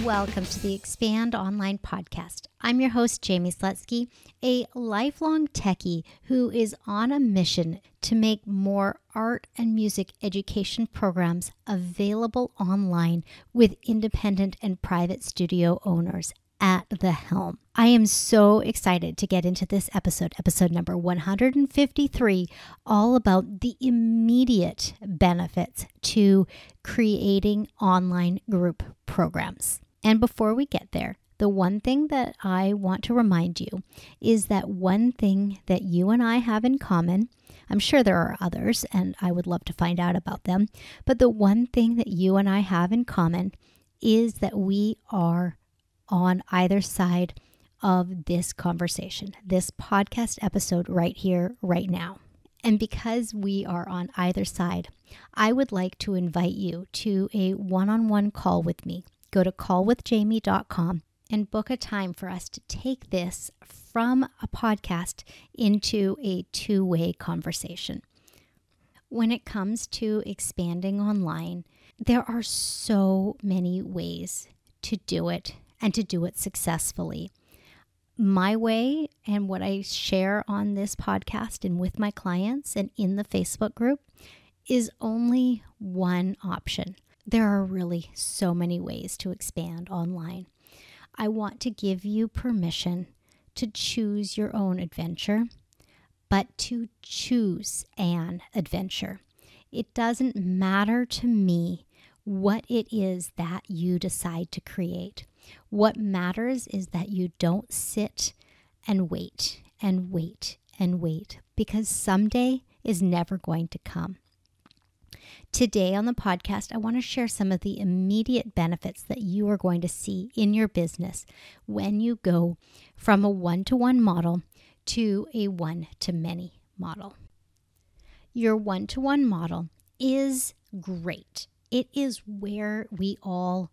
Welcome to the Expand Online podcast. I'm your host, Jaime Slutzky, a lifelong techie who is on a mission to make more art and music education programs available online with independent and private studio owners at the helm. I am so excited to get into this episode, episode number 153, all about the immediate benefits to creating online group programs. And before we get there, the one thing that I want to remind you is that one thing that you and I have in common, I'm sure there are others and I would love to find out about them, but the one thing that you and I have in common is that we are on either side of this conversation, this podcast episode right here, right now. And because we are on either side, I would like to invite you to a one on one call with me. Go to callwithjaime.com and book a time for us to take this from a podcast into a two way conversation. When it comes to expanding online, there are so many ways to do it and to do it successfully. My way and what I share on this podcast and with my clients and in the Facebook group is only one option. There are really so many ways to expand online. I want to give you permission to choose your own adventure, but to choose an adventure. It doesn't matter to me what it is that you decide to create. What matters is that you don't sit and wait and wait and wait because someday is never going to come. Today on the podcast, I want to share some of the immediate benefits that you are going to see in your business when you go from a one to one model to a one to many model. Your one to one model is great. It is where we all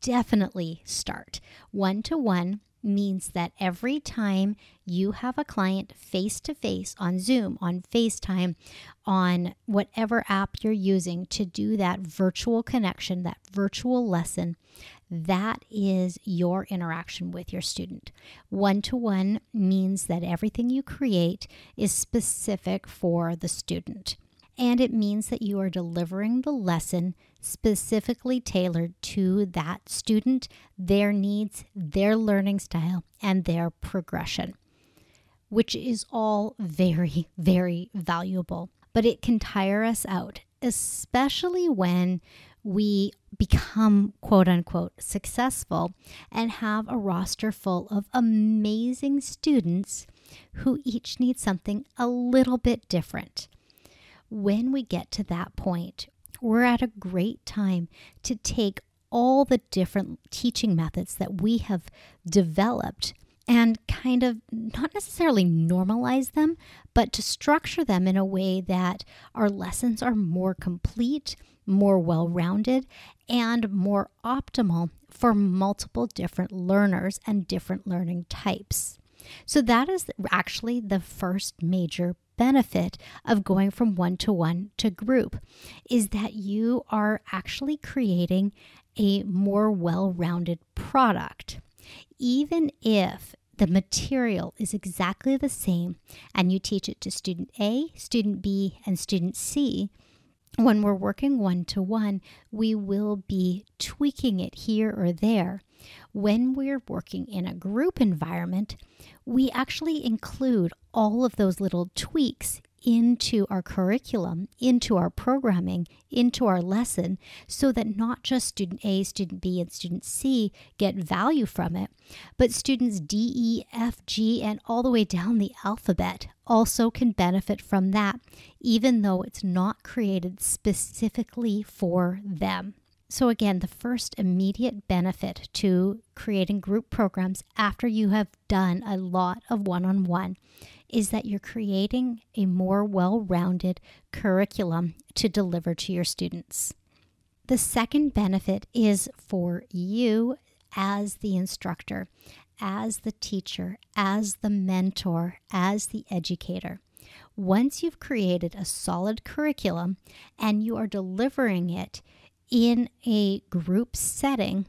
definitely start. One to one means that every time you have a client face to face on Zoom, on FaceTime, on whatever app you're using to do that virtual connection, that virtual lesson, that is your interaction with your student. One to one means that everything you create is specific for the student. And it means that you are delivering the lesson specifically tailored to that student, their needs, their learning style, and their progression, which is all very, very valuable. But it can tire us out, especially when we become quote unquote successful and have a roster full of amazing students who each need something a little bit different. When we get to that point, we're at a great time to take all the different teaching methods that we have developed and kind of not necessarily normalize them, but to structure them in a way that our lessons are more complete, more well rounded, and more optimal for multiple different learners and different learning types. So, that is actually the first major benefit of going from one to one to group is that you are actually creating a more well rounded product. Even if the material is exactly the same and you teach it to student A, student B, and student C, when we're working one to one, we will be tweaking it here or there. When we're working in a group environment, we actually include all of those little tweaks into our curriculum, into our programming, into our lesson, so that not just student A, student B, and student C get value from it, but students D, E, F, G, and all the way down the alphabet also can benefit from that, even though it's not created specifically for them. So, again, the first immediate benefit to creating group programs after you have done a lot of one on one is that you're creating a more well rounded curriculum to deliver to your students. The second benefit is for you as the instructor, as the teacher, as the mentor, as the educator. Once you've created a solid curriculum and you are delivering it in a group setting,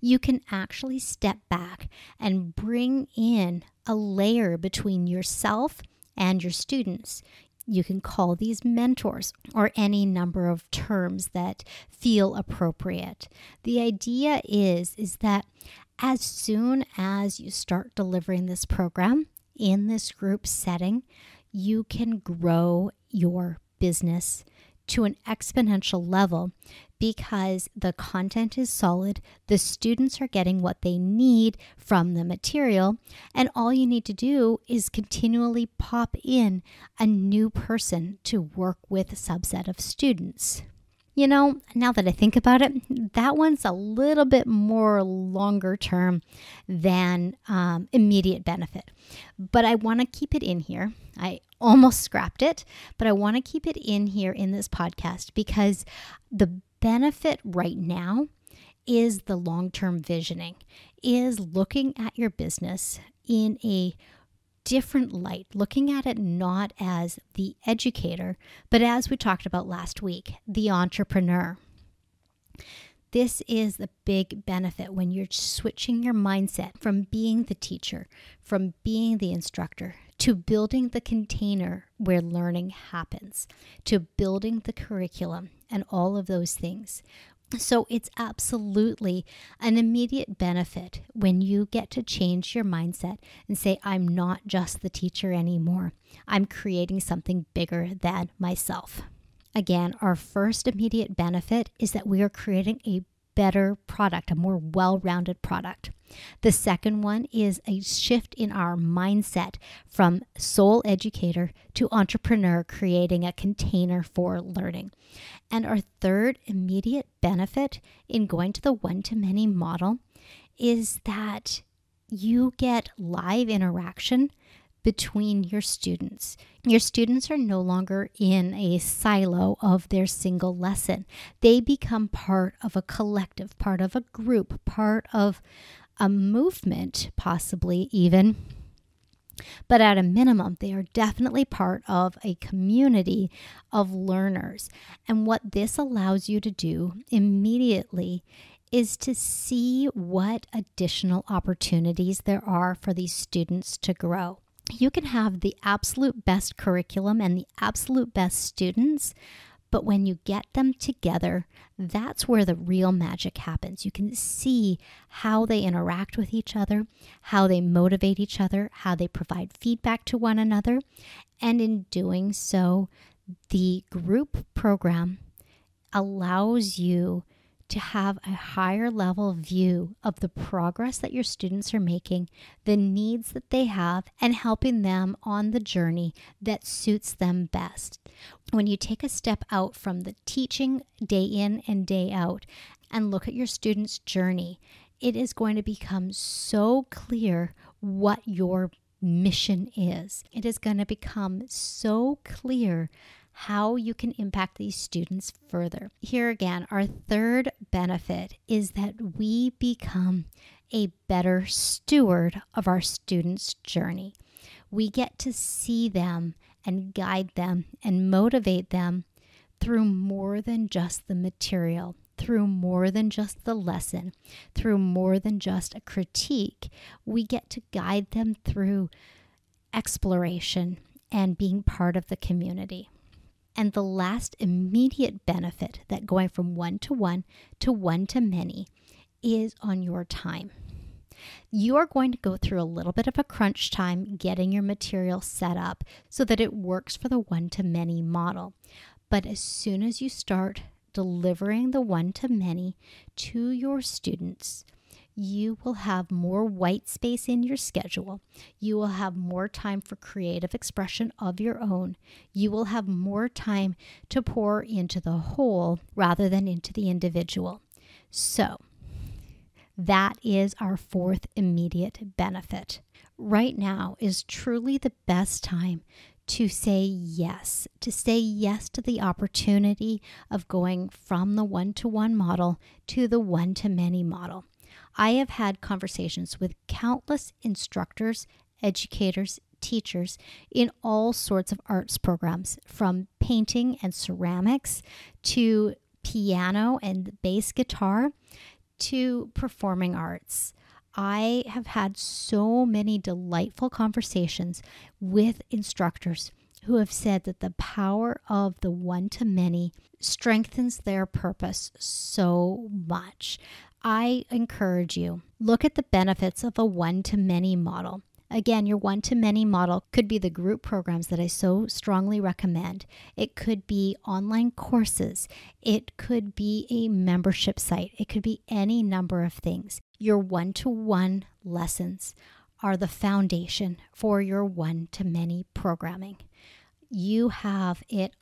you can actually step back and bring in a layer between yourself and your students. You can call these mentors or any number of terms that feel appropriate. The idea is is that as soon as you start delivering this program in this group setting, you can grow your business to an exponential level because the content is solid, the students are getting what they need from the material, and all you need to do is continually pop in a new person to work with a subset of students. You know, now that I think about it, that one's a little bit more longer term than um, immediate benefit. But I want to keep it in here. I almost scrapped it, but I want to keep it in here in this podcast because the benefit right now is the long term visioning, is looking at your business in a different light, looking at it not as the educator, but as we talked about last week, the entrepreneur. This is the big benefit when you're switching your mindset from being the teacher, from being the instructor, to building the container where learning happens, to building the curriculum and all of those things. So it's absolutely an immediate benefit when you get to change your mindset and say, I'm not just the teacher anymore. I'm creating something bigger than myself. Again, our first immediate benefit is that we are creating a better product, a more well rounded product. The second one is a shift in our mindset from sole educator to entrepreneur, creating a container for learning. And our third immediate benefit in going to the one to many model is that you get live interaction between your students. Your students are no longer in a silo of their single lesson. They become part of a collective, part of a group, part of a movement, possibly even. But at a minimum, they are definitely part of a community of learners. And what this allows you to do immediately is to see what additional opportunities there are for these students to grow. You can have the absolute best curriculum and the absolute best students, but when you get them together, that's where the real magic happens. You can see how they interact with each other, how they motivate each other, how they provide feedback to one another. And in doing so, the group program allows you to have a higher level view of the progress that your students are making, the needs that they have, and helping them on the journey that suits them best. When you take a step out from the teaching day in and day out and look at your students' journey, it is going to become so clear what your mission is. It is going to become so clear how you can impact these students further. Here again, our third benefit is that we become a better steward of our students' journey. We get to see them and guide them and motivate them through more than just the material, through more than just the lesson, through more than just a critique. We get to guide them through exploration and being part of the community. And the last immediate benefit that going from one to one to one to many is on your time. You are going to go through a little bit of a crunch time getting your material set up so that it works for the one to many model. But as soon as you start delivering the one to many to your students, you will have more white space in your schedule. You will have more time for creative expression of your own. You will have more time to pour into the whole rather than into the individual. So, that is our fourth immediate benefit. Right now is truly the best time to say yes, to say yes to the opportunity of going from the one to one model to the one to many model. I have had conversations with countless instructors, educators, teachers in all sorts of arts programs, from painting and ceramics to piano and bass guitar to performing arts. I have had so many delightful conversations with instructors who have said that the power of the one to many strengthens their purpose so much. I encourage you look at the benefits of a one to many model. Again, your one to many model could be the group programs that I so strongly recommend. It could be online courses. It could be a membership site. It could be any number of things. Your one to one lessons are the foundation for your one to many programming. You have it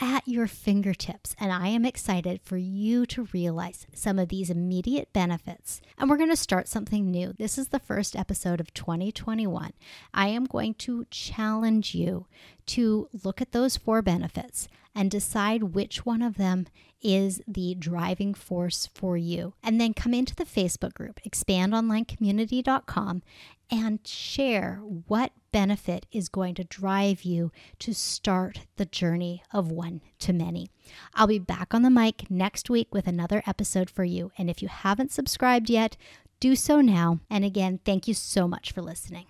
at your fingertips. And I am excited for you to realize some of these immediate benefits. And we're going to start something new. This is the first episode of 2021. I am going to challenge you to look at those four benefits and decide which one of them is the driving force for you. And then come into the Facebook group, expandonlinecommunity.com, and share what benefit is going to drive you to start the journey of one to many. I'll be back on the mic next week with another episode for you. And if you haven't subscribed yet, do so now. And again, thank you so much for listening.